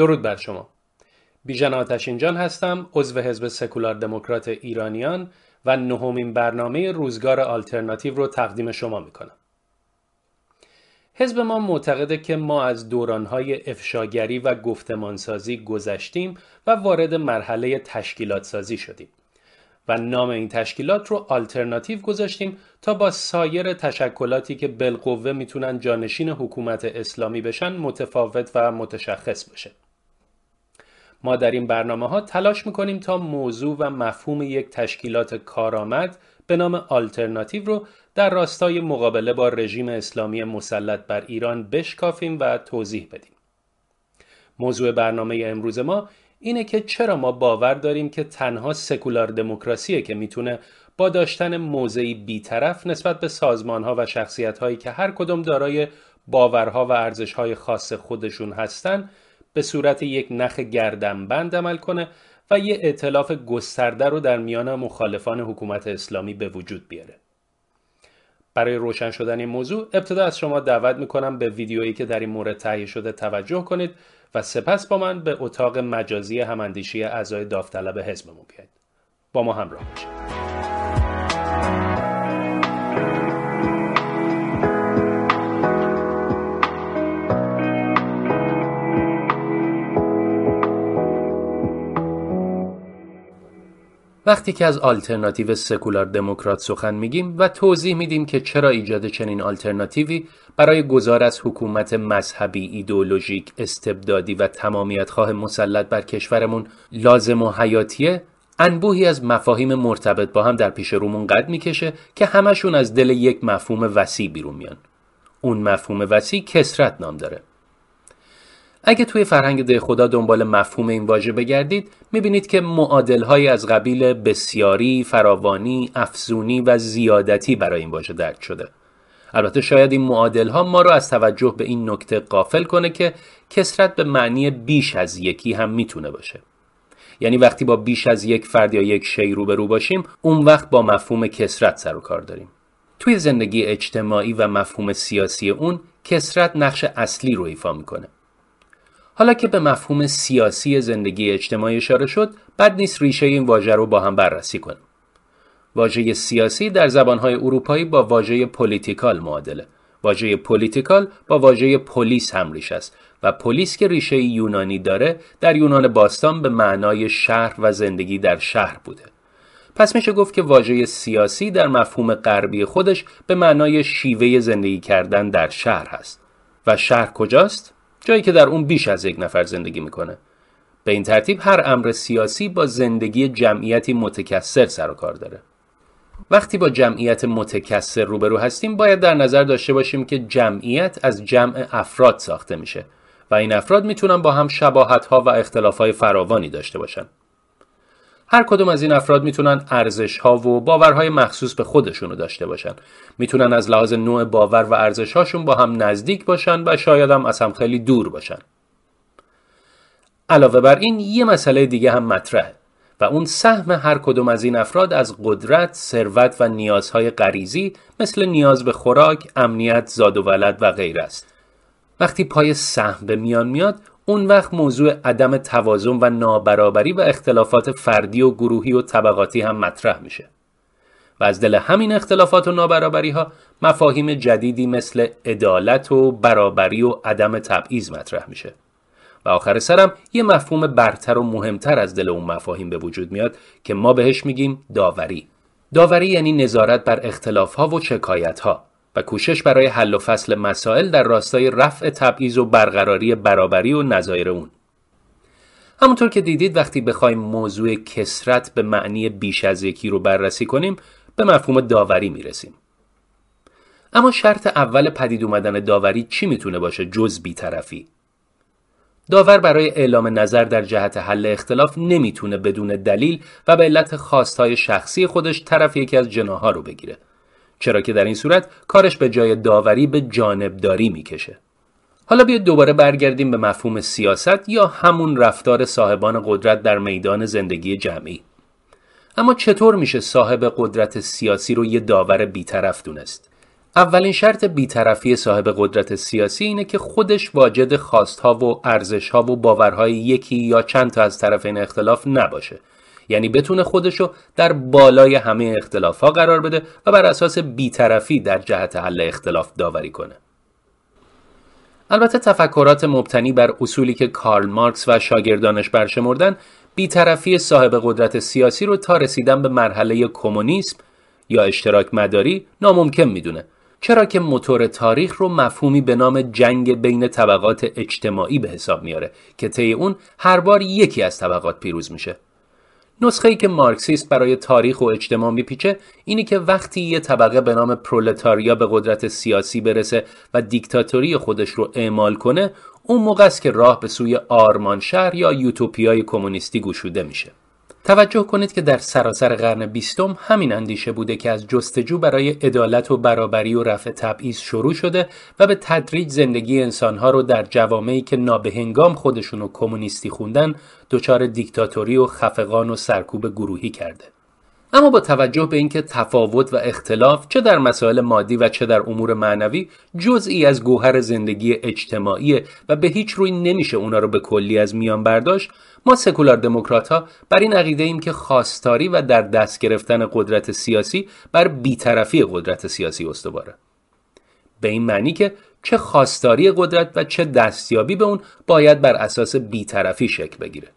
درود بر شما. بیژن آتشینجان هستم عضو حزب سکولار دموکرات ایرانیان و نهمین برنامه روزگار آلترناتیو رو تقدیم شما می‌کنم. حزب ما معتقده که ما از دورانهای افشاگری و گفتمانسازی گذشتیم و وارد مرحله تشکیلات سازی شدیم و نام این تشکیلات رو آلترناتیو گذاشتیم تا با سایر تشکلاتی که بالقوه می‌تونن جانشین حکومت اسلامی بشن متفاوت و متشخص باشه ما در این برنامه ها تلاش می‌کنیم تا موضوع و مفهوم یک تشکیلات کارآمد به نام آلترناتیو رو در راستای مقابله با رژیم اسلامی مسلط بر ایران بشکافیم و توضیح بدیم. موضوع برنامه امروز ما اینه که چرا ما باور داریم که تنها سکولار دموکراسیه که می‌تونه با داشتن موضعی بیطرف نسبت به سازمانها و شخصیتهایی که هر کدام دارای باورها و ارزشهای خاص خودشون هستن به صورت یک نخ گردنبند عمل کنه و یه اعتلاف گسترده رو در میان مخالفان حکومت اسلامی به وجود بیاره. برای روشن شدن این موضوع ابتدا از شما دعوت می‌کنم به ویدیویی که در این مورد تهیه شده توجه کنید و سپس با من به اتاق مجازی هماندیشی اعضای داوطلب حزبمون بیایید. با ما همراه باشید. وقتی که از آلترناتیو سکولار دموکرات سخن میگیم و توضیح میدیم که چرا ایجاد چنین آلترناتیوی برای گذار از حکومت مذهبی ایدئولوژیک استبدادی و تمامیت خواه مسلط بر کشورمون لازم و حیاتیه انبوهی از مفاهیم مرتبط با هم در پیش رومون قد می‌کشه که همشون از دل یک مفهوم وسیع بیرون میان. اون مفهوم وسیع کسرت نام داره. اگه توی فرهنگ ده خدا دنبال مفهوم این واژه بگردید می‌بینید که معادلهایی از قبیل بسیاری، فراوانی، افزونی و زیادتی برای این واژه درک شده. البته شاید این معادل ها ما رو از توجه به این نکته قافل کنه که کسرت به معنی بیش از یکی هم می‌تونه باشه. یعنی وقتی با بیش از یک فرد یا یک شی روبرو باشیم اون وقت با مفهوم کسرت سر و کار داریم. توی زندگی اجتماعی و مفهوم سیاسی اون کسرت نقش اصلی رو ایفا می‌کنه. حالا که به مفهوم سیاسی زندگی اجتماعی اشاره شد بد نیست ریشه این واژه رو با هم بررسی کنیم. واژه سیاسی در زبانهای اروپایی با واژه political معادله. واژه political با واژه polis هم ریشه است و polis که ریشه یونانی داره در یونان باستان به معنای شهر و زندگی در شهر بوده. پس میشه گفت که واژه سیاسی در مفهوم غربی خودش به معنای شیوه زندگی کردن در شهر هست. و شهر کجاست؟ جایی که در اون بیش از یک نفر زندگی می‌کنه. به این ترتیب هر امر سیاسی با زندگی جمعیتی متکثر سر و کار داره. وقتی با جمعیت متکثر روبرو هستیم باید در نظر داشته باشیم که جمعیت از جمع افراد ساخته میشه و این افراد می‌تونن با هم شباهت ها و اختلاف های فراوانی داشته باشن. هر کدوم از این افراد می‌تونن ارزش ها و باورهای مخصوص به خودشونو داشته باشن می‌تونن از لحاظ نوع باور و ارزش هاشون با هم نزدیک باشن و شاید هم از هم خیلی دور باشن علاوه بر این یه مسئله دیگه هم مطرحه و اون سهم هر کدوم از این افراد از قدرت، ثروت و نیازهای غریزی مثل نیاز به خوراک، امنیت، زاد و ولد و غیره است. وقتی پای سهم به میان میاد اون وقت موضوع عدم توازن و نابرابری و اختلافات فردی و گروهی و طبقاتی هم مطرح میشه. و از دل همین اختلافات و نابرابری ها مفاهیم جدیدی مثل عدالت و برابری و عدم تبعیض مطرح میشه. و آخر سرم یه مفهوم برتر و مهمتر از دل اون مفاهیم به وجود میاد که ما بهش میگیم داوری. داوری یعنی نظارت بر اختلاف ها و شکایت ها و کوشش برای حل و فصل مسائل در راستای رفع تبعیض و برقراری برابری و نظایر اون. همونطور که دیدید وقتی بخوایم موضوع کسرت به معنی بیش از یکی رو بررسی کنیم به مفهوم داوری می‌رسیم. اما شرط اول پدید اومدن داوری چی می‌تونه باشه جز بیطرفی؟ داور برای اعلام نظر در جهت حل اختلاف نمی‌تونه بدون دلیل و به علت خواستهای شخصی خودش طرف یکی از جناها رو بگیره. چرا که در این صورت کارش به جای داوری به جانبداری می‌کشه. حالا بیاید دوباره برگردیم به مفهوم سیاست یا همون رفتار صاحبان قدرت در میدان زندگی جمعی. اما چطور میشه صاحب قدرت سیاسی رو یه داور بیطرف دونست؟ اولین شرط بیطرفی صاحب قدرت سیاسی اینه که خودش واجد خواستها و ارزشها و باورهای یکی یا چند تا از طرفین اختلاف نباشه. یعنی بتونه خودشو در بالای همه اختلافها قرار بده و بر اساس بیطرفی در جهت حل اختلاف داوری کنه. البته تفکرات مبتنی بر اصولی که کارل مارکس و شاگردانش برشمردن بیطرفی صاحب قدرت سیاسی رو تا رسیدن به مرحله کمونیسم یا اشتراک مداری ناممکن می‌دونه. چرا که موتور تاریخ رو مفهومی به نام جنگ بین طبقات اجتماعی به حساب میاره که طی اون هر بار یکی از طبقات پیروز میشه. نسخه ای که مارکسیست برای تاریخ و اجتماع میپیچه اینی که وقتی یه طبقه به نام پرولتاریا به قدرت سیاسی برسه و دیکتاتوری خودش رو اعمال کنه اون موقع است که راه به سوی آرمان شهر یا یوتوپیای کمونیستی گشوده میشه. توجه کنید که در سراسر قرن بیستم همین اندیشه بوده که از جستجو برای عدالت و برابری و رفع تبعیض شروع شده و به تدریج زندگی انسانها رو در جوامعی که نابهنگام خودشونو کمونیستی خوندن دچار دیکتاتوری و خفقان و سرکوب گروهی کرده. اما با توجه به اینکه تفاوت و اختلاف چه در مسائل مادی و چه در امور معنوی جزئی از گوهر زندگی اجتماعی و به هیچ روی نمیشه اونا رو به کلی از میان برداشت ما سکولار دموکرات ها بر این عقیده ایم که خواستاری و در دست گرفتن قدرت سیاسی بر بیطرفی قدرت سیاسی استواره. به این معنی که چه خواستاری قدرت و چه دستیابی به اون باید بر اساس بیطرفی شکل بگیره.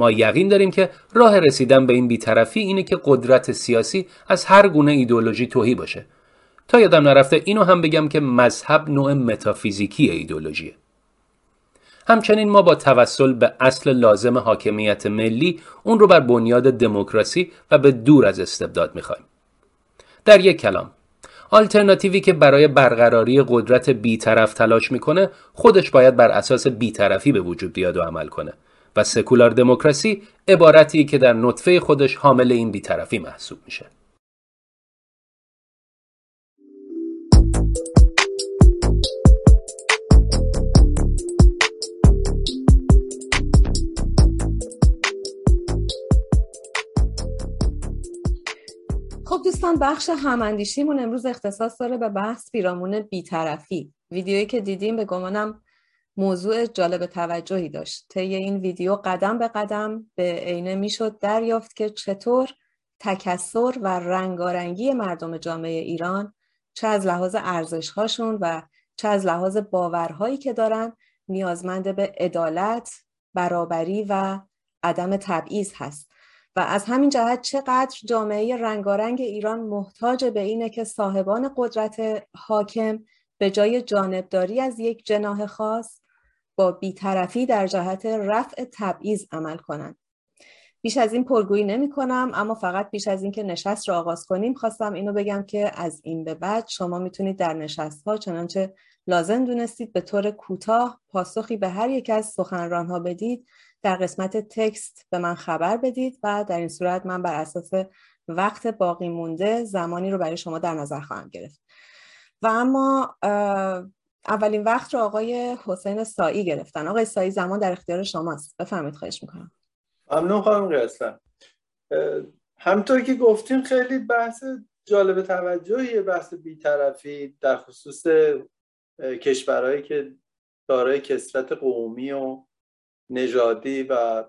ما یقین داریم که راه رسیدن به این بیطرفی اینه که قدرت سیاسی از هر گونه ایدولوژی توهی باشه. تا یادم نرفته اینو هم بگم که مذهب نوع متافیزیکی ایدولوژیه همچنین ما با توسل به اصل لازم حاکمیت ملی اون رو بر بنیاد دموکراسی و به دور از استبداد می‌خوایم. در یک کلام آلترناتیوی که برای برقراری قدرت بیطرف تلاش می‌کنه خودش باید بر اساس بیطرفی به وجود بیاد و عمل کنه. و سکولار دموکراسی عبارتی که در نطفه خودش حامل این بیطرفی محسوب میشه. خب دوستان بخش هماندیشیمون امروز اختصاص داره به بحث پیرامون بیطرفی. ویدیویی که دیدیم به گمانم موضوع جالب توجهی داشت. طی این ویدیو قدم به قدم به عینه می‌شد دریافت که چطور تکسر و رنگارنگی مردم جامعه ایران چه از لحاظ ارزشهاشون و چه از لحاظ باورهایی که دارن نیازمند به عدالت، برابری و عدم تبعیض هست. و از همین جهت چقدر جامعه رنگارنگ ایران محتاج به اینه که صاحبان قدرت حاکم به جای جانبداری از یک جناح خاص با بیطرفی در جهت رفع تبعیض عمل کنند. بیش از این پرگویی نمی کنم اما فقط بیش از این که نشست را آغاز کنیم خواستم اینو بگم که از این به بعد شما می‌تونید در نشست ها چنانچه لازم دونستید به طور کوتاه پاسخی به هر یک از سخنران ها بدید در قسمت تکست به من خبر بدید و در این صورت من بر اساس وقت باقی مونده زمانی رو برای شما در نظر خواهم گرفت. و اما اولین وقت رو آقای حسین سایی گرفتن. آقای سایی زمان در اختیار شماست. بفرمایید خواهش می‌کنم. ممنون خانم قیاسم همطور که گفتیم خیلی بحث جالب توجهیه بحث بیطرفی در خصوص کشورهایی که دارای کسرت قومی و نژادی و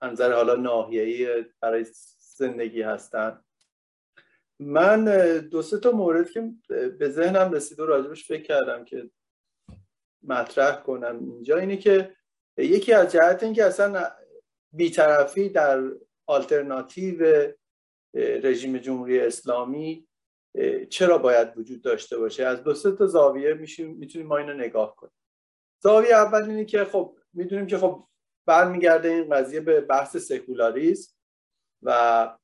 انظر حالا ناحیه‌ای برای زندگی هستن. من دو سه تا مورد که به ذهنم رسید و راجبش فکر کردم که مطرح کنم اینجا اینه که یکی از جهت این که اصلا بیطرفی در آلترناتیو رژیم جمهوری اسلامی چرا باید وجود داشته باشه؟ از دو سه تا زاویه می‌تونیم ما اینو نگاه کنیم. زاویه اول اینه که خب می‌دونیم که خب برمیگرده این قضیه به بحث سکولاریسم و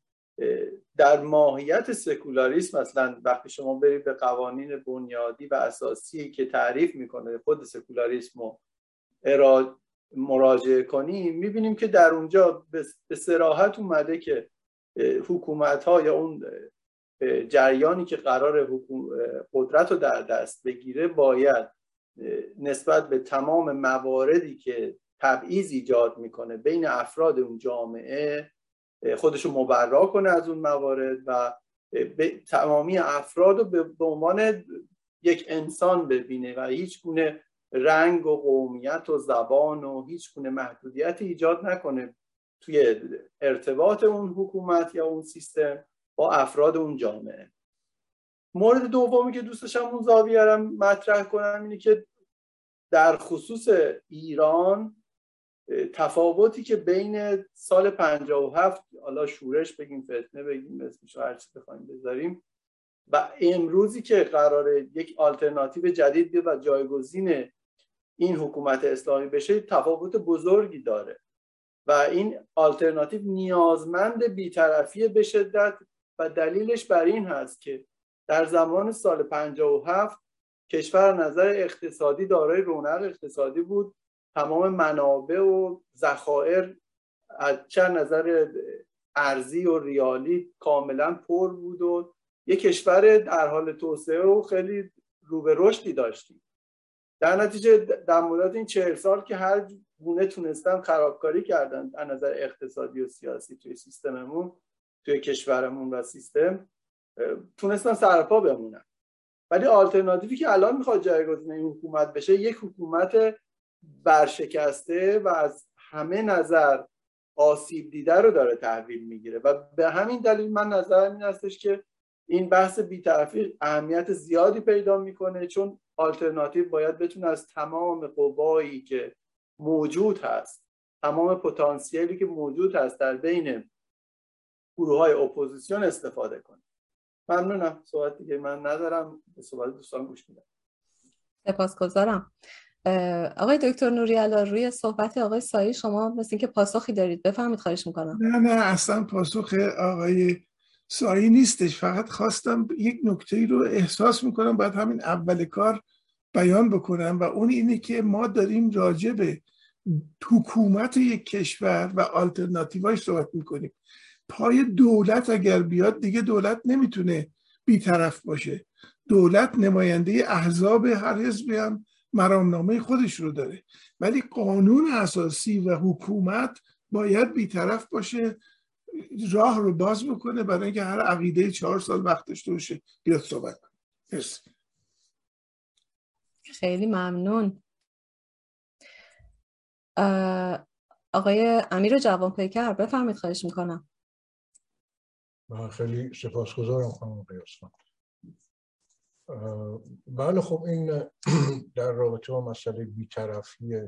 در ماهیت سکولاریسم مثلا وقتی شما برید به قوانین بنیادی و اساسی که تعریف می‌کنه خود سکولاریسم رو مراجعه کنیم می‌بینیم که در اونجا به سراحت اومده که حکومت ها یا اون جریانی که قرار قدرت رو در دست بگیره باید نسبت به تمام مواردی که تبعیض ایجاد می‌کنه بین افراد اون جامعه خودشو مبرا کنه از اون موارد و به تمامی افراد رو به عنوان یک انسان ببینه و هیچ گونه رنگ و قومیت و زبان و هیچ گونه محدودیت ایجاد نکنه توی ارتباط اون حکومت یا اون سیستم با افراد اون جامعه. مورد دومی که دوست داشتم اون زاویه مطرح کنم اینه که در خصوص ایران تفاوتی که بین سال 57 حالا شورش بگیم فتنه بگیم اسمش هر چی بخوایم بذاریم و امروزی که قراره یک آلترناتیو جدید بیاد و جایگزین این حکومت اسلامی بشه تفاوت بزرگی داره. و این آلترناتیو نیازمند بیطرفی به شدت و دلیلش بر این هست که در زمان سال 57 کشور نظر اقتصادی دارای رونق اقتصادی بود. تمام منابع و ذخایر از چه نظر ارزی و ریالی کاملا پر بود و یک کشور در حال توسعه و خیلی رو به رشدی داشتیم. در نتیجه در مورد این چهل سال که هر گونه تونستن خرابکاری کردن از نظر اقتصادی و سیاسی توی سیستممون توی کشورمون و سیستم تونستن سرپا بمونن. ولی آلترناتیوی که الان می‌خواد جایگزین این حکومت بشه یک حکومت برشکسته و از همه نظر آسیب دیده رو داره تحویل می‌گیره. و به همین دلیل من نظرم این هستش که این بحث بیطرفی اهمیت زیادی پیدا می‌کنه چون آلترناتیو باید بتونه از تمام قوایی که موجود هست تمام پتانسیلی که موجود هست در بین گروه های اپوزیسیون استفاده کنه. ممنونم. صحبت دیگه من ندارم. به صحبت دوستان گوش میدم. سپاسگزارم. آقای دکتر نوری‌علا روی صحبت آقای سایی شما مثل اینکه پاسخی دارید. بفرمایید خواهش می‌کنم. نه نه اصلا پاسخ آقای سایی نیستش. فقط خواستم یک نکته رو احساس می‌کنم. باید همین اول کار بیان بکنم و اون اینه که ما داریم راجع به حکومت یک کشور و آلترناتیوهاش صحبت می‌کنیم. پای دولت اگر بیاد دیگه دولت نمی‌تونه بیطرف باشه. دولت نماینده احزاب هر حزبی هم مرامنامه خودش رو داره. ولی قانون اساسی و حکومت باید بیطرف باشه راه رو باز بکنه برای اینکه هر عقیده چهار سال وقت داشته باشه بیاد صحبت کنه. خیلی ممنون. آقای امیر جوان پیکر بفرمید خواهش می‌کنم. خیلی سپاسگزارم خانم قیاسفان بله خب این در رابطه با مسئله بیطرفی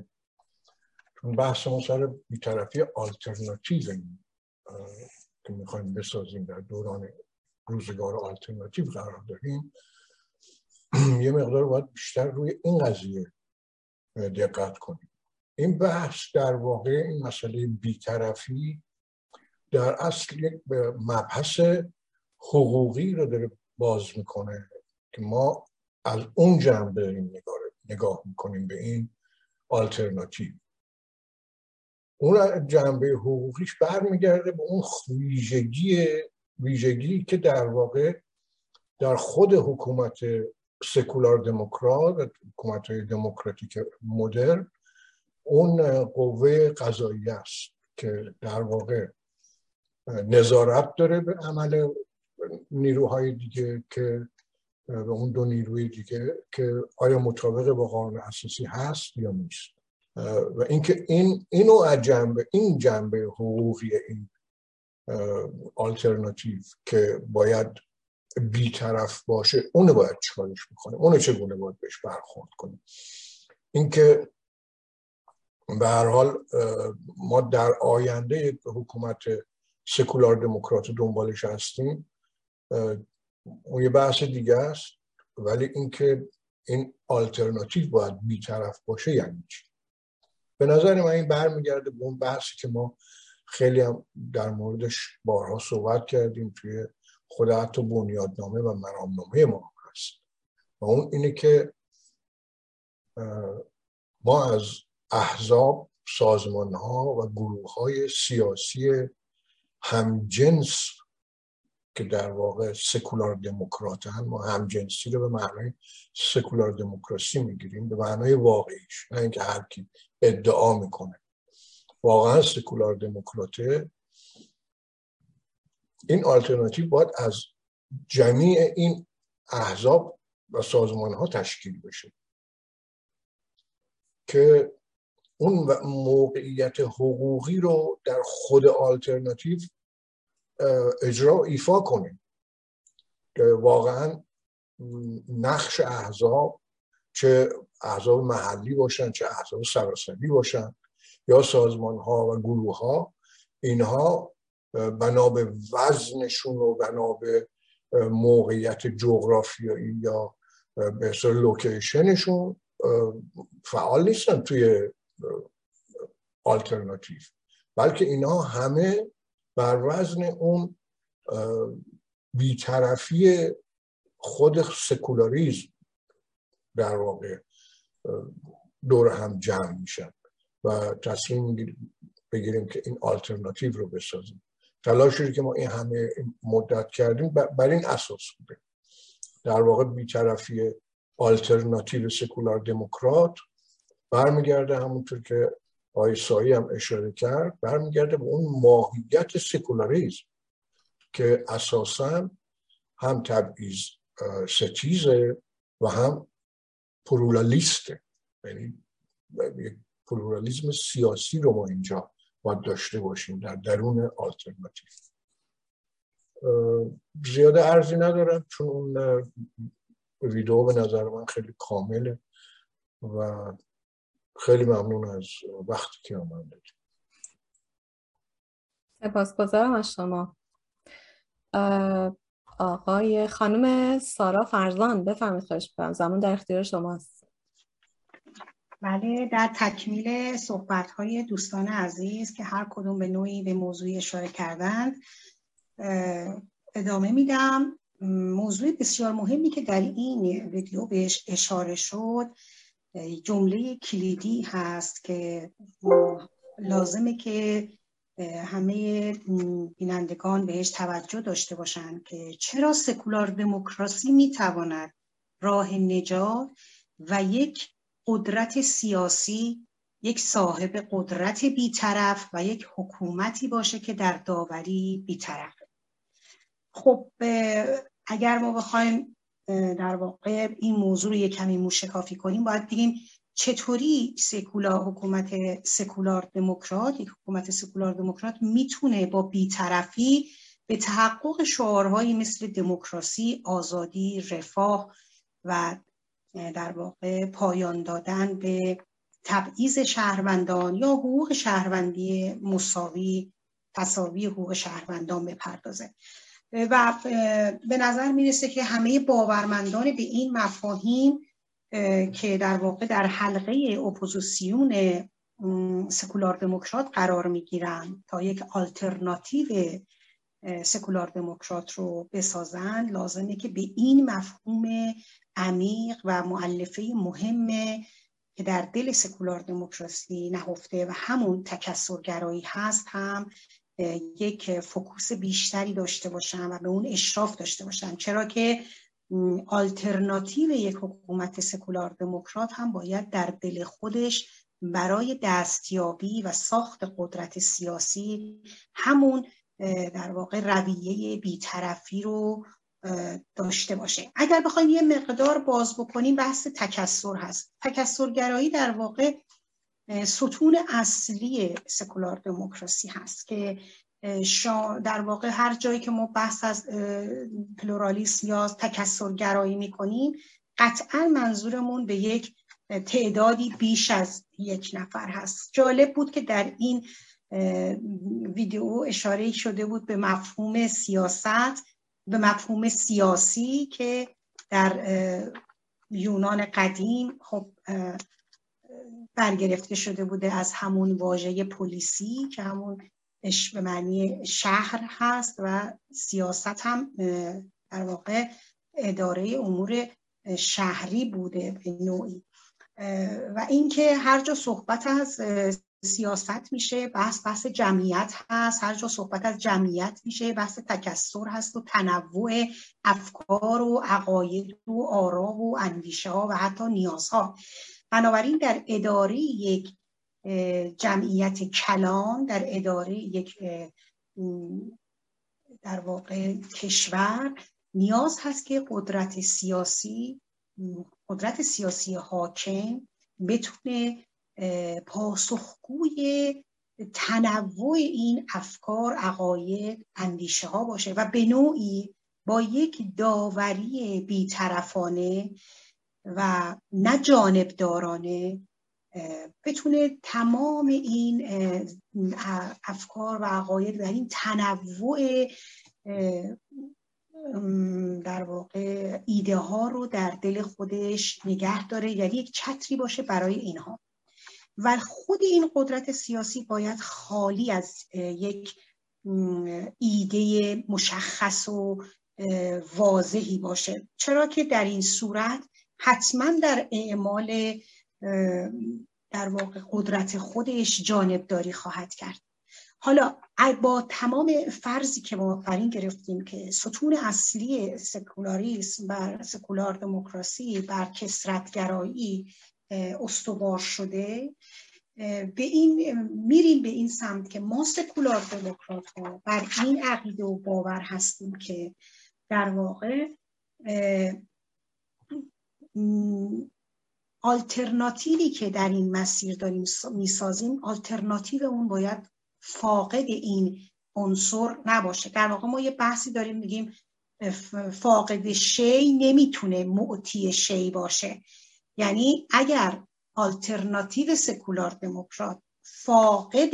چون بحث ما سر بیطرفی آلترناتیو که می‌خوایم بسازیم در دوران روزگار آلترناتیو قرار داریم یه مقدار باید بیشتر روی این قضیه دقت کنیم. این بحث در واقع این مسئله بیطرفی در اصل یک مبحث حقوقی رو داره باز می‌کنه. که ما از اون جنبه داریم نگاه, نگاه می‌کنیم به این آلترناتیو اون جنبه حقوقیش برمیگرده به اون ویژگی ویژگی که در واقع در خود حکومت سکولار دموکرات حکومت دموکراتیک مدرن اون قوه قضایی است که در واقع نظارت داره به عمل نیروهای دیگه که به اون دو نیروی دیگه که آیا مطابق با قانون اساسی هست یا نیست. و اینکه این اینو از جنبه این جنبه حقوقی این آلترناتیو که باید بیطرف باشه اونو باید چکارش بکنه؟ اونو چگونه باید بهش برخورد کنیم اینکه به هر حال ما در آینده حکومت سکولار دموکرات دنبالش هستیم. اون یه بحث دیگه است. ولی اینکه این آلترناتیو باید بیطرف باشه یعنی چی؟ به نظر من این برمیگرده به اون بحثی که ما خیلی هم در موردش بارها صحبت کردیم توی خود حتی بنیادنامه و مرامنامه ما هست. و اون اینه که ما از احزاب سازمان ها و گروه های سیاسی همجنس که در واقع سکولار دموکرات هم ما همجنسی رو به معنای سکولار دموکراسی می‌گیریم به معنای واقعیش نه اینکه هر کی ادعا می‌کنه. واقعا سکولار دموکراته. این آلترناتیو باید از جمیع این احزاب و سازمان ها تشکیل بشه که اون موقعیت حقوقی رو در خود آلترناتیو اجرا ایفا کنیم. که واقعا نقش احزاب چه احزاب محلی باشن چه احزاب سراسری باشن یا سازمان ها و گروه ها اینها بنا به وزنشون و بنا به موقعیت جغرافیایی یا به لوکیشنشون فعال نیستن توی آلترناتیو بلکه اینها همه بر وزن اون بیطرفی خود سکولاریزم در واقع دور هم جمع میشن و تصمیم بگیریم که این آلترناتیو رو بسازیم. تلاشی که ما این همه مدت کردیم بر این اساس بوده. در واقع بیطرفی آلترناتیو سکولار دموکرات برمیگرده همونطور که آقای سایی هم اشاره کرد برمیگرده به اون ماهیت سکولاریزم که اساسا هم تبعیض ستیزه و هم پلورالیسته یعنی پلورالیزم سیاسی رو ما اینجا باید داشته باشیم در درون آلترناتیو. زیاده عرضی ندارم چون اون ویدیو به نظر من خیلی کامله و خیلی ممنون از وقتی که آمدید. سپاس سپاسگزارم از شما. آقای خانم سارا فرزان بفرمید خواهش برم زمان در اختیار شماست. بله در تکمیل صحبت های دوستان عزیز که هر کدوم به نوعی به موضوعی اشاره کردند ادامه میدم. موضوع بسیار مهمی که در این ویدیو بهش اشاره شد جمله کلیدی هست که لازمه که همه بینندگان بهش توجه داشته باشند که چرا سکولار دموکراسی می‌تواند راه نجات و یک قدرت سیاسی یک صاحب قدرت بیطرف و یک حکومتی باشه که در داوری بیطرفه. خب اگر ما بخوایم در واقع این موضوع رو یک کمی موشکافی کنیم. باید بگیم چطوری سکولار حکومت سکولار دموکرات یک حکومت سکولار دموکرات می‌تونه با بیطرفی به تحقق شعارهایی مثل دموکراسی، آزادی، رفاه و در واقع پایان دادن به تبعیض شهروندان یا حقوق شهروندی مساوی تصاوی حقوق شهروندان بپردازه. و به نظر می‌رسه که همه باورمندان به این مفاهیم که در واقع در حلقه اپوزیسیون سکولار دموکرات قرار می‌گیرن تا یک آلترناتیو سکولار دموکرات رو بسازن لازمه که به این مفهوم عمیق و مؤلفه مهم که در دل سکولار دموکراسی نهفته و همون تکثرگرایی هست هم یک focus بیشتری داشته باشن و به اون اشراف داشته باشن. چرا که آلترناتیو یک حکومت سکولار دموکرات هم باید در دل خودش برای دستیابی و ساخت قدرت سیاسی همون در واقع رویه بیطرفی رو داشته باشه. اگر بخوایم یه مقدار باز بکنیم بحث تکسر هست. تکسرگرایی در واقع ستون اصلی سکولار دموکراسی هست که در واقع هر جایی که ما بحث از پلورالیسم یا تکسرگرایی می‌کنیم قطعا منظورمون به یک تعدادی بیش از یک نفر هست. جالب بود که در این ویدیو اشاره شده بود به مفهوم سیاست به مفهوم سیاسی که در یونان قدیم خب برگرفته شده بوده از همون واژه پلیسی که همون به معنی شهر هست و سیاست هم در واقع اداره امور شهری بوده به نوعی. و اینکه هر جا صحبت از سیاست میشه بحث بحث جمعیت هست هر جا صحبت از جمعیت میشه بحث تکسر هست و تنوع افکار و عقاید و آرا و اندیشه ها و حتی نیازها. بنابراین در اداره یک جمعیت کلان در اداره یک در واقع کشور نیاز هست که قدرت سیاسی قدرت سیاسی حاکم بتونه پاسخگوی تنوع این افکار عقاید اندیشه ها باشه و به نوعی با یک داوری بیطرفانه و نه جانبدارانه بتونه تمام این افکار و عقاید و این تنوع در واقع ایده ها رو در دل خودش نگه داره یعنی یک چتری باشه برای اینها. و خود این قدرت سیاسی باید خالی از یک ایده مشخص و واضحی باشه. چرا که در این صورت حتما در اعمال در واقع قدرت خودش جانبداری خواهد کرد. حالا با تمام فرضی که ما بر این گرفتیم که ستون اصلی سکولاریسم بر سکولار دموکراسی بر کسرتگرایی استوار شده به این میریم به این سمت که ما سکولار دموکرات ها بر این عقیده و باور هستیم که در واقع آلترناتیوی که در این مسیر داریم می‌سازیم آلترناتیو اون باید فاقد این عنصر نباشه. در واقع ما یه بحثی داریم میگیم فاقد شی نمی‌تونه معطی شی باشه. یعنی اگر آلترناتیو سکولار دموکرات فاقد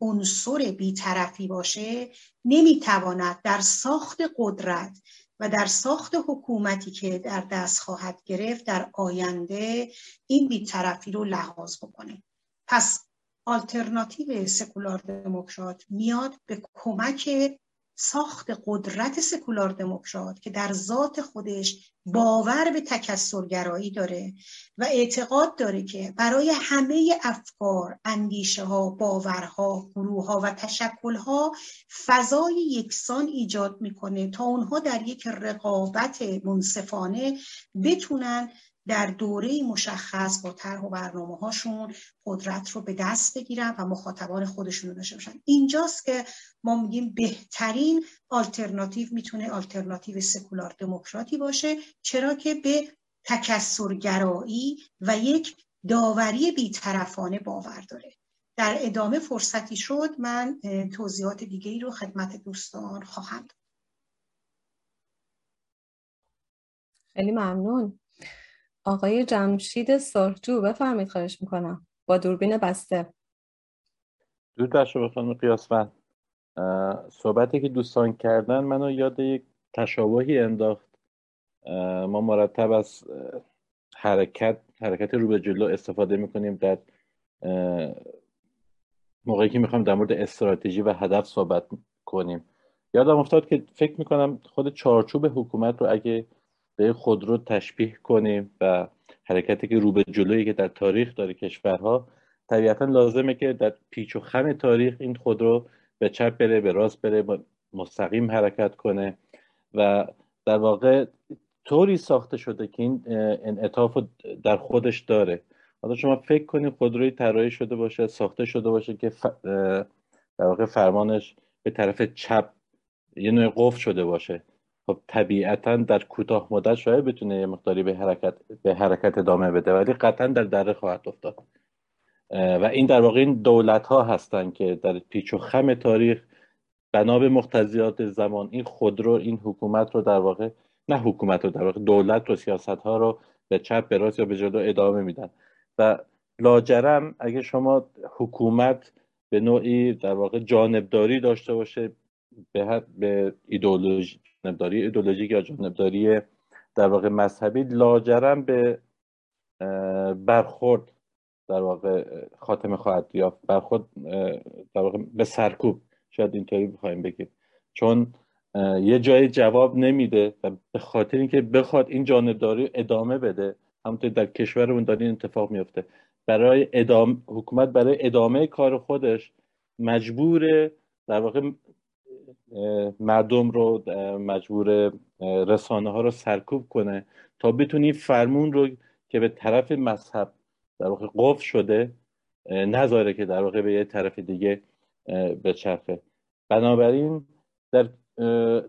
عنصر بیطرفی باشه نمی‌تواند در ساخت قدرت و در ساخت حکومتی که در دست خواهد گرفت در آینده این بیطرفی رو لحاظ بکنه. پس آلترناتیو سکولار دموکرات میاد به کمک ساخت قدرت سکولار دموکرات که در ذات خودش باور به تکسرگرایی داره و اعتقاد داره که برای همه افکار، اندیشه ها، باورها، گروه ها و تشکل ها فضای یکسان ایجاد می‌کنه تا اونها در یک رقابت منصفانه بتونن در دوره مشخص با طرح و برنامه هاشون قدرت رو به دست بگیرن و مخاطبان خودشون رو داشته باشن. اینجاست که ما میگیم بهترین آلترناتیو می‌تونه آلترناتیو سکولار دموکراتی باشه. چرا که به تکسرگرایی و یک داوری بیطرفانه باور داره. در ادامه فرصتی شد من توضیحات دیگه ای رو خدمت دوستان خواهم داد. خیلی ممنون. آقای جمشید سرجو بفرمید خواهش می‌کنم. با دوربین بسته. درود بر شما خانم قیاسفند صحبتی که دوستان کردن منو یاد یک تشابهی انداخت. ما مرتب از حرکت حرکت رو به جلو استفاده می‌کنیم در موقعی که می‌خوایم در مورد استراتژی و هدف صحبت کنیم. یادم افتاد که فکر می‌کنم خود چارچوب حکومت رو اگه به خودرو تشبیه کنیم و حرکتی که رو به جلویی که در تاریخ داره کشورها طبیعتا لازمه که در پیچ و خم تاریخ این خودرو به چپ بره به راست بره مستقیم حرکت کنه و در واقع طوری ساخته شده که این انعطاف در خودش داره. حالا شما فکر کنید خودروی طراحی شده باشه ساخته شده باشه که در واقع فرمانش به طرف چپ یه نوع قفل شده باشه. خب طبیعتا در کوتاه مدت شاید بتونه یه مقداری به حرکت به حرکت ادامه بده ولی قطعا در دره خواهد افتاد. و این در واقع این دولت ها هستن که در پیچ و خم تاریخ بنا به مقتضیات زمان این خودرو این حکومت رو در واقع نه حکومت رو در واقع دولت و سیاست ها رو به چپ به راست یا به جلو ادامه میدن. و لاجرم اگه شما حکومت به نوعی در واقع جانبداری داشته باشه به, به ایدولوژی جانبداری ایدولوژیک یا جانبداری در واقع مذهبی لاجرم به برخورد در واقع خاتمه خواهد یافت. برخورد در واقع به سرکوب. شاید اینطوری بخوایم بگیم. چون یه جای جواب نمیده و به خاطر اینکه بخواد این جانبداری ادامه بده همونطور در کشورمون داره این اتفاق میفته. برای ادامه حکومت برای ادامه کار خودش مجبور در واقع مردم رو مجبور رسانه ها رو سرکوب کنه تا بتونی فرمون رو که به طرف مذهب در واقع قف شده نذاره که در واقع به یه طرف دیگه بچرخه. بنابراین در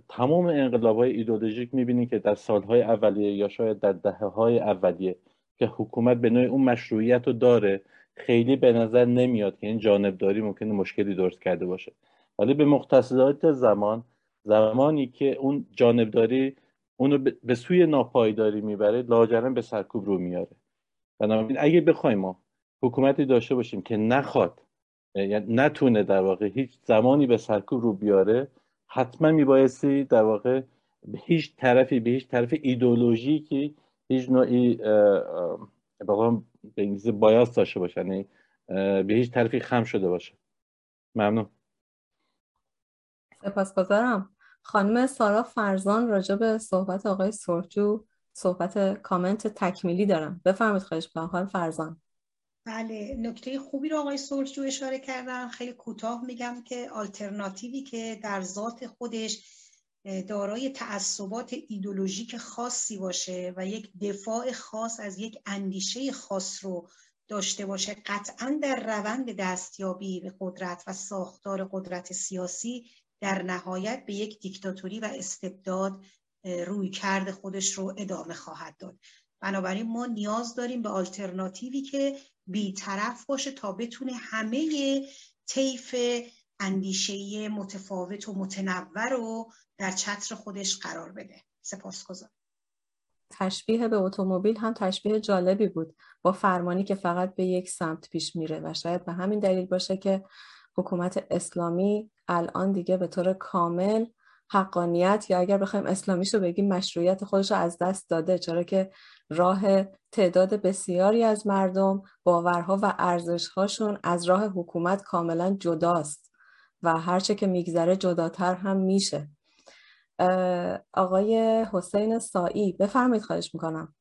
تمام انقلاب های ایدولوژیک که در سالهای اولیه یا شاید در دهه های اولیه که حکومت به نوع اون مشروعیت رو داره خیلی به نظر نمیاد که این جانبداری ممکنه مشکلی درست کرده باشه. ولی به مختصات زمان زمانی که اون جانبداری اونو به سوی ناپایداری می‌بره لاجرم به سرکوب رو میاره. بنابراین اگه بخوایم ما حکومتی داشته باشیم که نخواد یعنی نتونه در واقع هیچ زمانی به سرکوب رو بیاره حتما میبایستی در واقع به هیچ طرفی به هیچ طرف ایدولوژیکی هیچ نوعی به انگلیسی بایاس داشته باشه یعنی به هیچ طرفی خم شده باشه. ممنون. سپاسگزارم. خانم سارا فرزان راجع به صحبت آقای سرجو صحبت کامنت تکمیلی دارم. بفرمایید خواهش می‌کنم. فرزان. بله نکته خوبی رو آقای سرجو اشاره کردن. خیلی کوتاه میگم که آلترناتیوی که در ذات خودش دارای تعصبات ایدولوژیک خاصی باشه و یک دفاع خاص از یک اندیشه خاص رو داشته باشه قطعا در روند دستیابی به قدرت و ساختار قدرت سیاسی در نهایت به یک دیکتاتوری و استبداد روی کرد خودش رو ادامه خواهد داد. بنابراین ما نیاز داریم به آلترناتیوی که بیطرف باشه تا بتونه همه طیف اندیشه متفاوت و متنوع رو در چتر خودش قرار بده. سپاسگزارم. تشبیه به اتومبیل هم تشبیه جالبی بود. با فرمانی که فقط به یک سمت پیش میره و شاید به همین دلیل باشه که حکومت اسلامی الان دیگه به طور کامل حقانیت یا اگر بخوایم اسلامیش رو بگیم مشروعیت خودش رو از دست داده چرا که راه تعداد بسیاری از مردم باورها و ارزشهاشون از راه حکومت کاملا جداست و هرچه که میگذره جداتر هم میشه. آقای حسین سایی بفرمایید خواهش می‌کنم.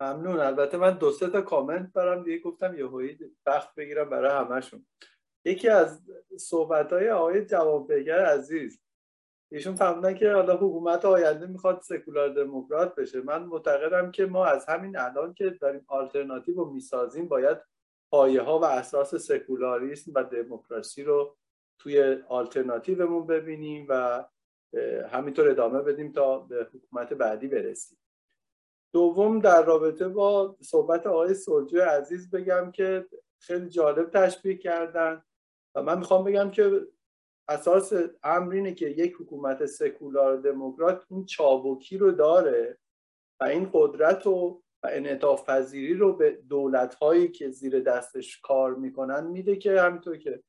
ممنون. البته من دو سه تا کامنت برام دیگه گفتم یه وقت بگیرم برای همشون یکی از صحبت های آقای جوابدگر عزیز. ایشون فهمیدن که حالا حکومت آینده می‌خواد سکولار دموکرات بشه. من معتقدم که ما از همین الان که داریم آلترناتیو رو می‌سازیم باید پایه ها و اساس سکولاریسم و دموکراسی رو توی آلترناتیومون ببینیم و همینطور ادامه بدیم تا به حکومت بعدی برسیم. دوم در رابطه با صحبت آقای سلجو عزیز بگم که خیلی جالب تشبیه کردن. و من می‌خوام بگم که اساس امر اینه که یک حکومت سکولار دموکرات این چابکی رو داره و این قدرت و و انعطاف پذیری رو به دولت هایی که زیر دستش کار می‌کنن میده که همینطور که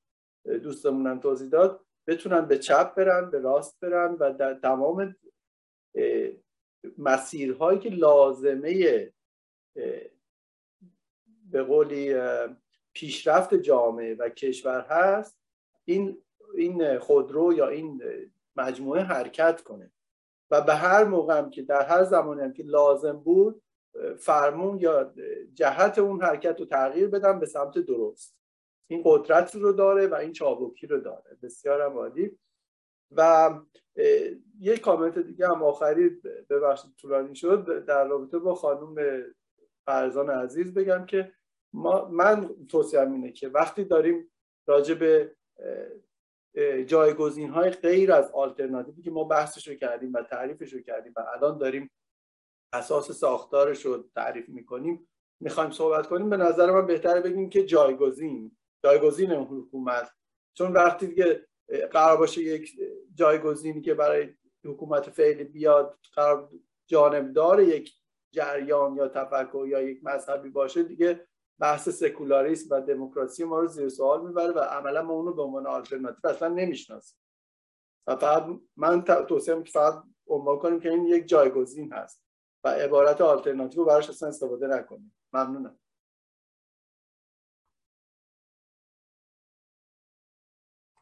دوستمونم توضیح داد بتونن به چپ برن به راست برن و در تمام مسیرهایی که لازمه به قولی پیشرفت جامعه و کشور هست این این خودرو یا این مجموعه حرکت کنه. و به هر موقع هم که در هر زمانی هم که لازم بود فرمون یا جهت اون حرکت رو تغییر بدم به سمت درست. این قدرت رو داره و این چابکی رو داره. بسیار عالی. و یک کامنت دیگه هم آخری ببخشید طولانی شد. در رابطه با خانم فرزان عزیز بگم که ما من توصیه اینه که وقتی داریم راجع به جایگزین های غیر از آلترناتیوی که ما بحثش رو کردیم و تعریفش رو کردیم و الان داریم اساس ساختارش رو تعریف می‌کنیم می‌خوایم صحبت کنیم به نظر من بهتره بگیم که جایگزین جایگزین حکومت. چون وقتی دیگه قرار باشه یک جایگزینی که برای حکومت فعلی بیاد قرار جانبدار یک جریان یا تفکر یا یک مذهبی باشه دیگه بحث سکولاریسم و دموکراسی ما رو زیر سوال می‌بره و عملا ما اونو به عنوان آلترناتیو اصلا نمی‌شناسیم. و فقط من توصیه که فقط عنوان کنیم که این یک جایگزین هست و عبارت آلترناتیو رو براش اصلا استفاده نکنیم. ممنونم.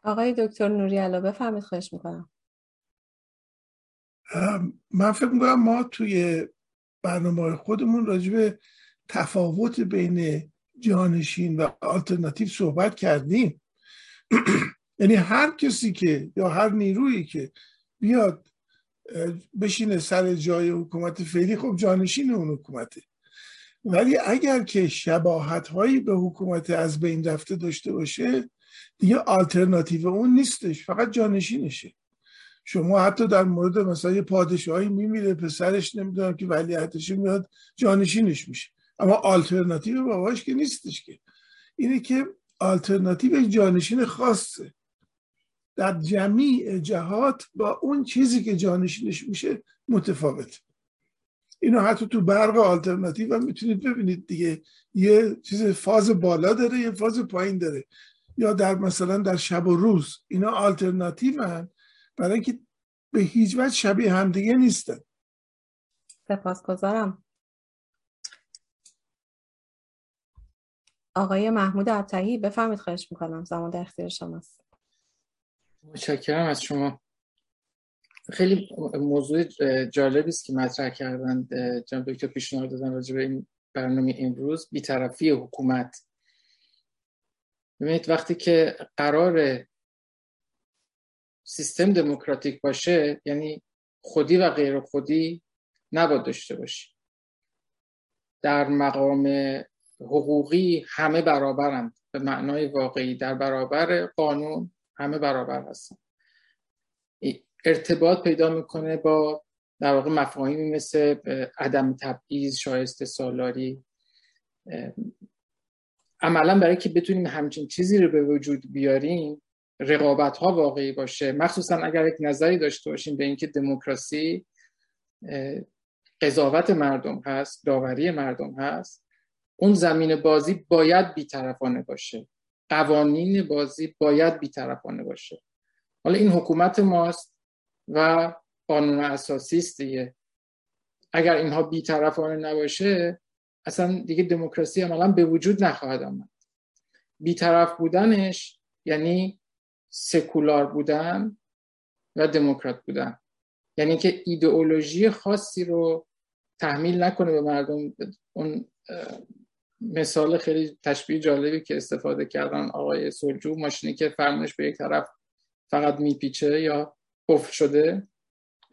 آقای دکتر نوری علا بفهمید خواهش می‌کنم. من فکر می‌کنم ما توی برنامه خودمون راجع تفاوت بین جانشین و آلترناتیو صحبت کردیم. یعنی هر کسی که یا هر نیرویی که بیاد بشینه سر جای حکومت فعلی خب جانشین اون حکومته. ولی اگر که شباهت هایی به حکومت از بین رفته داشته باشه دیگه آلترناتیو اون نیستش فقط جانشینشه. شما حتی در مورد مثلا یه پادشاهی میمیره پسرش نمی‌دونم که ولیعتش میاد جانشینش میشه. اما آلترناتیو باباش که نیستش که. اینه که آلترناتیو جانشین خاصه. در جمیع جهات با اون چیزی که جانشینش میشه متفاوت. اینو حتی تو برق آلترناتیو هم می‌تونید ببینید دیگه. یه چیز فاز بالا داره یه فاز پایین داره. یا در مثلا در شب و روز. اینا آلترناتیو هم برای اینکه به هیچ وجه شبیه همدیگه نیستن. سپاسگزارم. آقای محمود ابتهی بفهمید خواهش می‌کنم. زمان در اختیار شماست متشکرم از شما. خیلی موضوع جالبی است که مطرح کردن جناب دکتر پیشنهاد دادن راجع به این برنامه امروز. بیطرفی حکومت. ببینید وقتی که قرار سیستم دموکراتیک باشه یعنی خودی و غیر خودی نباید داشته باشه در مقام حقوقی همه برابرند به معنای واقعی در برابر قانون همه برابر هستن. ارتباط پیدا می‌کنه با در واقع مفاهیمی مثل عدم تبعیض شایسته سالاری. عملا برای که بتونیم همچین چیزی رو به وجود بیاریم رقابت ها واقعی باشه. مخصوصا اگر یک نظری داشته باشیم به اینکه دموکراسی قضاوت مردم هست داوری مردم هست اون زمین بازی باید بیطرفانه باشه. قوانین بازی باید بیطرفانه باشه. حالا این حکومت ماست و قانون اساسی است دیگه. اگر اینها بیطرفانه نباشه اصلا دیگه دموکراسی عملا به وجود نخواهد آمد. بیطرف بودنش یعنی سکولار بودن و دموکرات بودن. یعنی که ایدئولوژی خاصی رو تحمیل نکنه به مردم اون مثال خیلی تشبیه جالبی که استفاده کردن آقای سلجو ماشینی که فرمونش به یک طرف فقط میپیچه یا قفل شده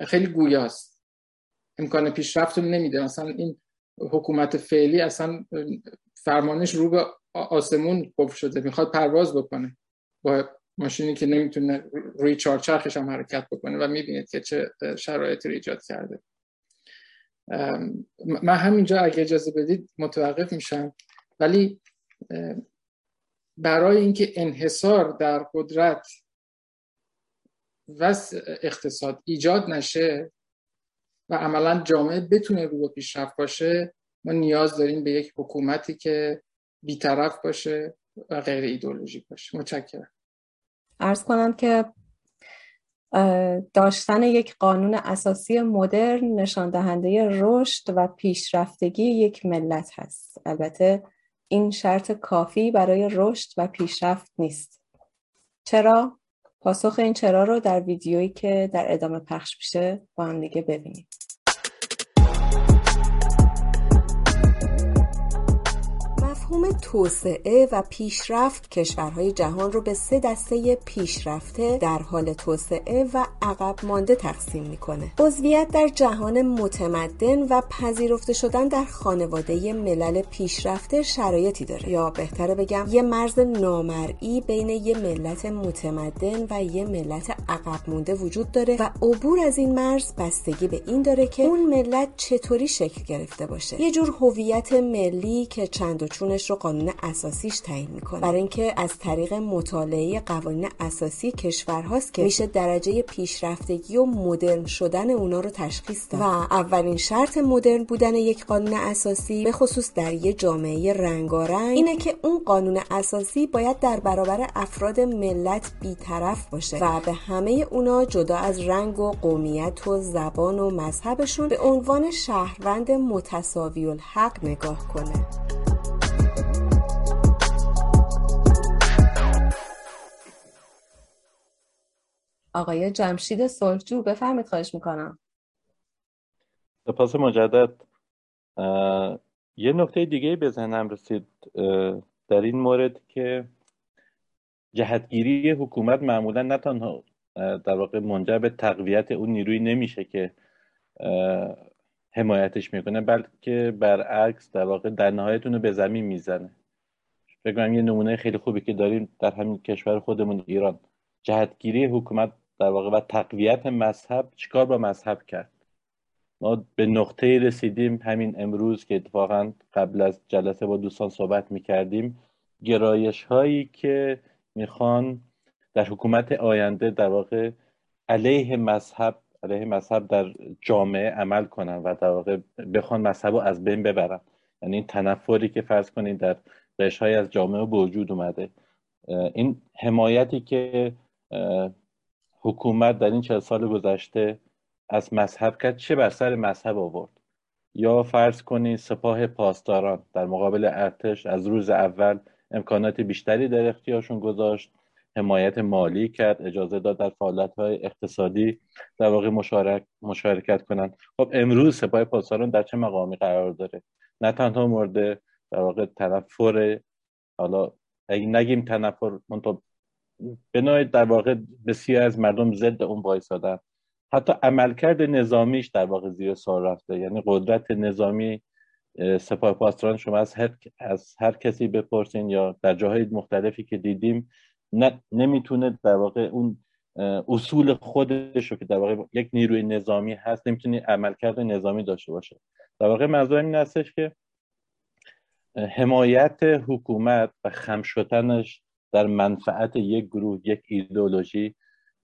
خیلی گویاست امکان پیشرفت رو نمیده. مثلا این حکومت فعلی اصلا فرمانش رو به آسمون قفل شده می‌خواد پرواز بکنه. با ماشینی که نمی‌تونه روی چهارچرخش هم حرکت بکنه و می‌بینید که چه شرایطی رو ایجاد کرده. من همینجا اگه اجازه بدید متوقف میشم. ولی برای اینکه انحصار در قدرت و اقتصاد ایجاد نشه و عملا جامعه بتونه رو به پیشرفت باشه ما نیاز داریم به یک حکومتی که بیطرف باشه و غیر ایدولوژیک باشه. متشکرم. ارز کنم که داشتن یک قانون اساسی مدرن نشان دهنده رشد و پیشرفتگی یک ملت هست. البته این شرط کافی برای رشد و پیشرفت نیست. چرا؟ پاسخ این چرا رو در ویدیویی که در ادامه پخش میشه با هم دیگه ببینید مفهوم توسعه و پیشرفت کشورهای جهان رو به سه دسته پیشرفته در حال توسعه و عقب مانده تقسیم می‌کنه. عضویت در جهان متمدن و پذیرفته شدن در خانواده ملل پیشرفته شرایطی داره. یا بهتره بگم یه مرز نامرئی بین یه ملت متمدن و یه ملت عقب مونده وجود داره و عبور از این مرز بستگی به این داره که اون ملت چطوری شکل گرفته باشه. یه جور هویت ملی که چند و چون قانونش رو قانون اساسیش تعیین می‌کنه. برای اینکه از طریق مطالعه قوانین اساسی کشورهاست که میشه درجه پیشرفتگی و مدرن شدن اونا رو تشخیص داد. و اولین شرط مدرن بودن یک قانون اساسی به خصوص در یه جامعه رنگارنگ اینه که اون قانون اساسی باید در برابر افراد ملت بیطرف باشه و به همه اونا جدا از رنگ و قومیت و زبان و مذهبشون به عنوان شهروند متساوی الحق نگاه کنه. آقای جمشید صلحجو بفرمید خواهش می‌کنم. سپاس مجدد. یه نکته دیگه به ذهنم رسید. در این مورد که جهتگیری حکومت معمولا نه تنها در واقع منجر به تقویت اون نیروی نمیشه که حمایتش می‌کنه بلکه برعکس در واقع در رو به زمین می‌زنه. فکر یه نمونه خیلی خوبی که داریم در همین کشور خودمون ایران. جهتگیری حکومت در واقع و تقویت مذهب چیکار با مذهب کرد؟ ما به نقطه رسیدیم همین امروز که اتفاقا قبل از جلسه با دوستان صحبت می‌کردیم گرایش هایی که می‌خوان در حکومت آینده در واقع علیه مذهب علیه مذهب در جامعه عمل کنن و در واقع بخوان مذهب رو از بین ببرن. یعنی این تنفری که فرض کنید در های از جامعه به وجود اومده. این حمایتی که حکومت در این چه سال گذشته از مذهب کرد. چه بر سر مذهب آورد؟ یا فرض کنید سپاه پاسداران در مقابل ارتش از روز اول امکانات بیشتری در اختیارشون گذاشت حمایت مالی کرد اجازه داد در فعالیت اقتصادی در واقع مشارک، مشارکت کنند. خب امروز سپاه پاسداران در چه مقامی قرار داره؟ نه تنها مورد در واقع تنفر حالا اگه نگیم تنفر به در واقع بسیار از مردم ضد اون وایسادن. حتی عملکرد نظامیش در واقع زیر سوال رفته. یعنی قدرت نظامی سپاه پاسداران شما از هر, از هر کسی بپرسین یا در جاهای مختلفی که دیدیم نمی‌تونه در واقع اون اصول خودش رو که در واقع یک نیروی نظامی هست نمی‌تونه عملکرد نظامی داشته باشه. در واقع منظور این هستش که حمایت حکومت و خم شدنش در منفعت یک گروه یک ایدئولوژی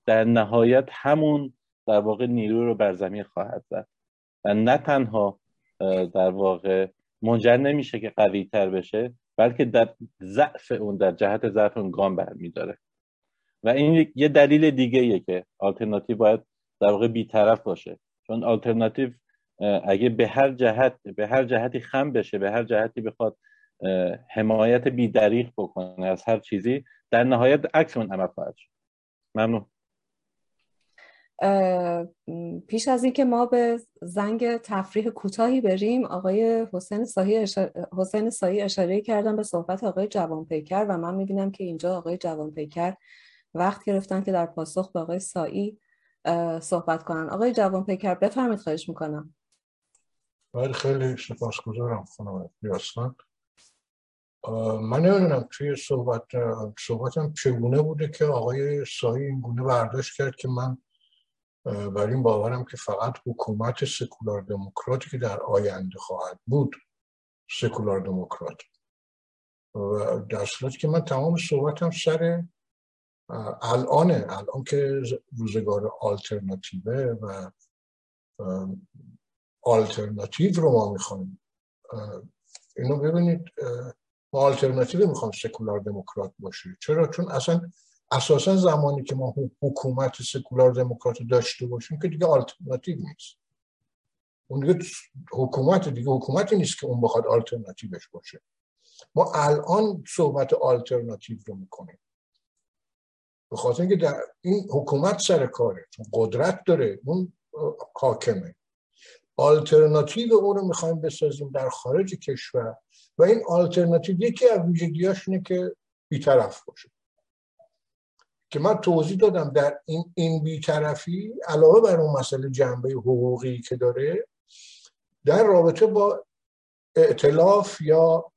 در نهایت همون در واقع نیرو رو بر زمین خواهد زد. و نه تنها در واقع منجر نمیشه که قوی تر بشه بلکه در ضعف اون در جهت ضعف اون گام برمیداره. و این یه دلیل دیگه ایه که آلترناتیو باید در واقع بیطرف باشه. چون آلترناتیو اگه به هر جهت به هر جهتی خم بشه به هر جهتی بخواد حمایت بیدریق بکنه از هر چیزی در نهایت عکس اون عمل خواهد شد. ممنون. پیش از اینکه ما به زنگ تفریح کوتاهی بریم آقای حسین سایی اشاره, حسین سایی اشاره کردن به صحبت آقای جوانپیکر و من می‌بینم که اینجا آقای جوانپیکر وقت گرفتن که در پاسخ به آقای سایی صحبت کنن. آقای جوانپیکر بفرمید خواهش می‌کنم. بله خیلی سپاسگزارم خانم بیاستان من نمی‌دونم توی صحبت صحبتم چگونه بوده که آقای سایی این گونه برداشت کرد که من بر این باورم که فقط حکومت سکولار دموکراتی که در آینده خواهد بود. سکولار دموکرات. و در صورتی که من تمام صحبتم سر الانه. الان که روزگار آلترناتیوه و آلترناتیو رو ما می‌خوایم اینو ببینید ما آلترناتیو می‌خوام سکولار دموکرات باشه. چرا؟ چون اصلا اساسا زمانی که ما حکومت سکولار دموکرات داشته باشیم که دیگه آلترناتیو نیست. اون دیگه حکومت دیگه حکومتی نیست که اون بخواد آلترناتیوش باشه. ما الان صحبت آلترناتیو رو می‌کنیم. به خاطر اینکه در این حکومت سر کاره. چون قدرت داره. اون حاکمه. آلترناتیو اون رو می‌خوایم بسازیم در خارج کشور. و این آلترناتیو یکی از ویژگیاش اینه که بیطرف باشه. که من توضیح دادم در این این بیطرفی علاوه بر اون مسئله جنبه حقوقی که داره در رابطه با ائتلاف یا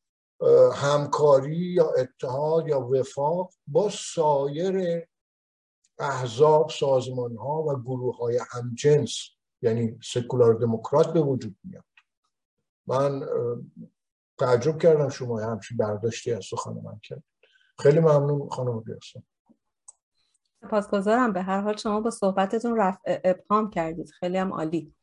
همکاری یا اتحاد یا وفاق با سایر احزاب سازمان ها و گروه های همجنس یعنی سکولار دموکرات به وجود میاد. من تعجب کردم شما همچین برداشتی از سخن من کرد. خیلی ممنون خانم بیاسم سپاسگزارم. به هر حال شما با صحبتتون رفع ابهام کردید. خیلی هم عالی.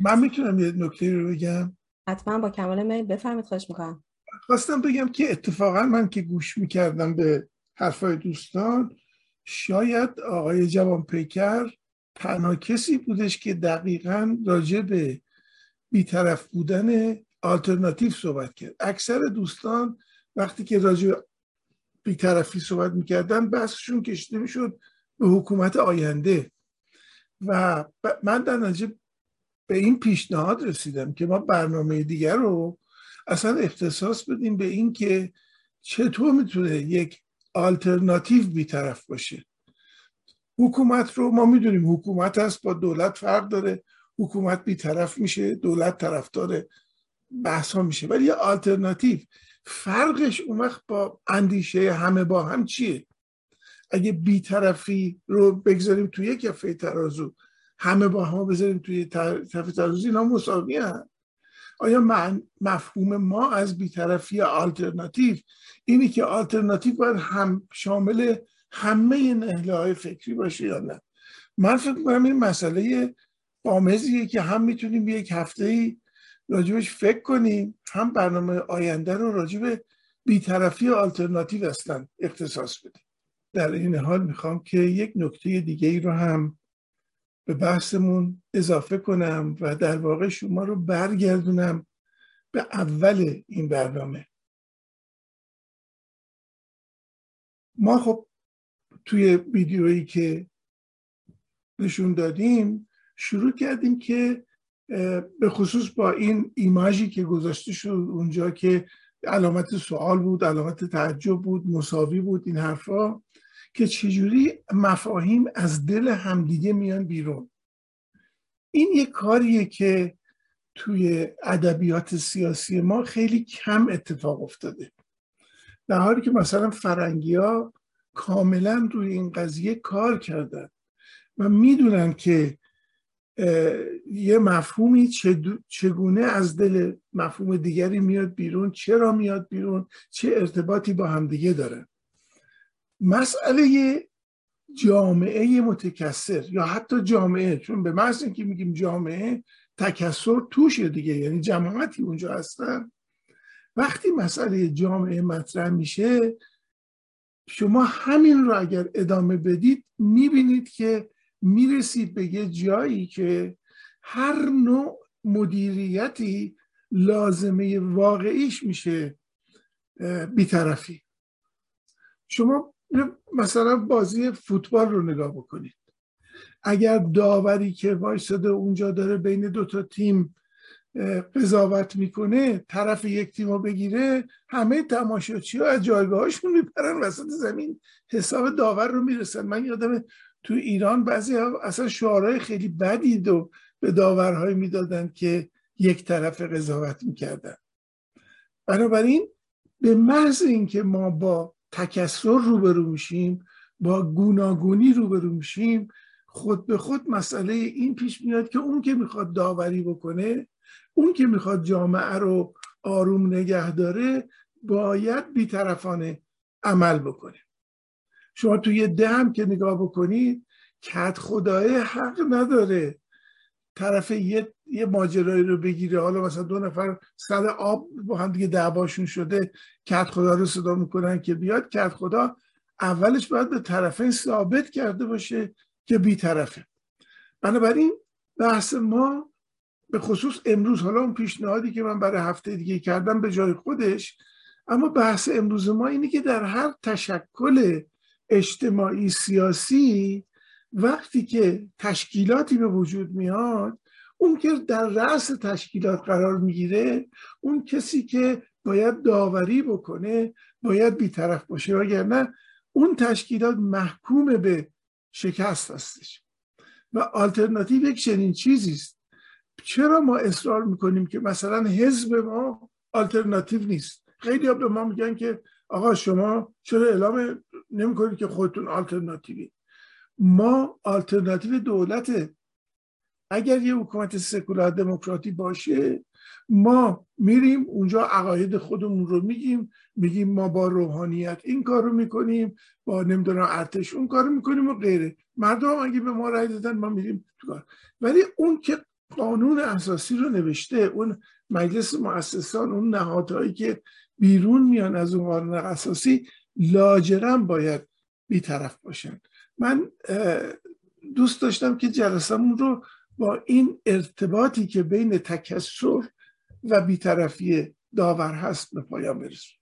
من می‌تونم یه نکته رو بگم؟ حتما با کمال میل. بفرمید خواهش می‌کنم. خواستم بگم که اتفاقا من که گوش می‌کردم به حرفای دوستان شاید آقای جوان پیکر تنها کسی بودش که دقیقا راجع به بیطرف بودن آلترناتیو صحبت کرد. اکثر دوستان وقتی که راجع بیطرفی صحبت می‌کردن بحثشون کشیده می‌شد به حکومت آینده. و من در نتیجه به این پیشنهاد رسیدم که ما برنامه دیگر رو اصلا اختصاص بدیم به این که چطور می‌تونه یک آلترناتیو بیطرف باشه. حکومت رو ما می‌دونیم حکومت هست با دولت فرق داره. حکومت بیطرف میشه دولت طرفدار بحث ها میشه. ولی یه آلترناتیو فرقش اون وقت با اندیشه همه با هم چیه؟ اگه بیطرفی رو بگذاریم توی یک کفه ترازو همه با هم بذاریم توی کفه ترازو اینا مساوی هم. آیا من مفهوم ما از بیطرفی آلترناتیو اینی که آلترناتیو باید هم شامل همه نهله های فکری باشه یا نه؟ من فکر کنم این مسئله آمزیه که هم می‌تونیم یک هفته ای راجبش فکر کنیم. هم برنامه آینده رو راجب بیطرفی آلترناتیو هستن اختصاص بدیم. در این حال می‌خوام که یک نکته دیگه ای رو هم به بحثمون اضافه کنم و در واقع شما رو برگردونم به اول این برنامه. ما خب توی ویدیویی که نشون دادیم شروع کردیم که به خصوص با این ایماژی که گذاشته شد اونجا که علامت سوال بود علامت تعجب بود مساوی بود این حرفا که چجوری مفاهیم از دل همدیگه میان بیرون. این یک کاریه که توی ادبیات سیاسی ما خیلی کم اتفاق افتاده. در حالی که مثلا فرنگی ها کاملا روی این قضیه کار کردن و می‌دونن که یه مفهومی چگونه از دل مفهوم دیگری میاد بیرون؟ چرا میاد بیرون؟ چه ارتباطی با همدیگه داره؟ مسئله جامعه متکثر یا حتی جامعه چون به محض اینکه میگیم جامعه تکثر توشه دیگه یعنی جماعتی اونجا هستن. وقتی مسئله جامعه مطرح میشه شما همین رو اگر ادامه بدید می‌بینید که می‌رسید به یه جایی که هر نوع مدیریتی لازمه واقعیش میشه بیطرفی. شما مثلا بازی فوتبال رو نگاه بکنید. اگر داوری که وایستاده اونجا داره بین دو تا تیم قضاوت می‌کنه طرف یک تیم رو بگیره همه تماشاچی ها از جایگاهاشون میپرن وسط زمین حساب داور رو می‌رسن. من یادم تو ایران بعضی ها اصلا شعارهای خیلی بدی دو به داورهای می‌دادن که یک طرف قضاوت می‌کردن. بنابراین به محض اینکه ما با تکسر روبرو میشیم با گوناگونی روبرو میشیم خود به خود مسئله این پیش میاد که اون که می‌خواد داوری بکنه اون که می‌خواد جامعه رو آروم نگه داره باید بیطرفانه عمل بکنه. شما توی دم که نگاه بکنید کت خدای حق نداره. طرف یه, یه ماجرایی رو بگیره. حالا مثلا دو نفر سر آب با هم دیگه دعواشون شده کت خدا رو صدا می‌کنن که بیاد. کت خدا اولش باید به طرفین ثابت کرده باشه که بی طرفه. بنابراین بحث ما به خصوص امروز حالا اون پیشنهادی که من برای هفته دیگه کردم به جای خودش اما بحث امروز ما اینه که در هر تشکل اجتماعی سیاسی وقتی که تشکیلاتی به وجود میاد اون که در رأس تشکیلات قرار می‌گیره اون کسی که باید داوری بکنه باید بیطرف باشه. وگرنه اون تشکیلات محکوم به شکست هستش. و آلترناتیو یک چنین چیزی است. چرا ما اصرار می‌کنیم که مثلا حزب ما آلترناتیو نیست؟ خیلی ها به ما میگن که آقا شما چرا اعلام نمی‌کنید که خودتون آلترناتیوی. ما آلترناتیو دولت اگر یه حکومت سکولار دموکراتی باشه ما میریم اونجا عقاید خودمون رو میگیم میگیم ما با روحانیت این کار رو می‌کنیم با نمی‌دونم ارتش اون کار رو می‌کنیم و غیره. مردم اگه به ما رای دادن ما میریم تو کار. ولی اون که قانون اساسی رو نوشته اون مجلس مؤسسان اون نهادهایی که بیرون میان از اون قانون اساسی لاجرم باید بیطرف باشن. من دوست داشتم که جلسمون رو با این ارتباطی که بین تکسر و بیطرفی داور هست به پایان برسون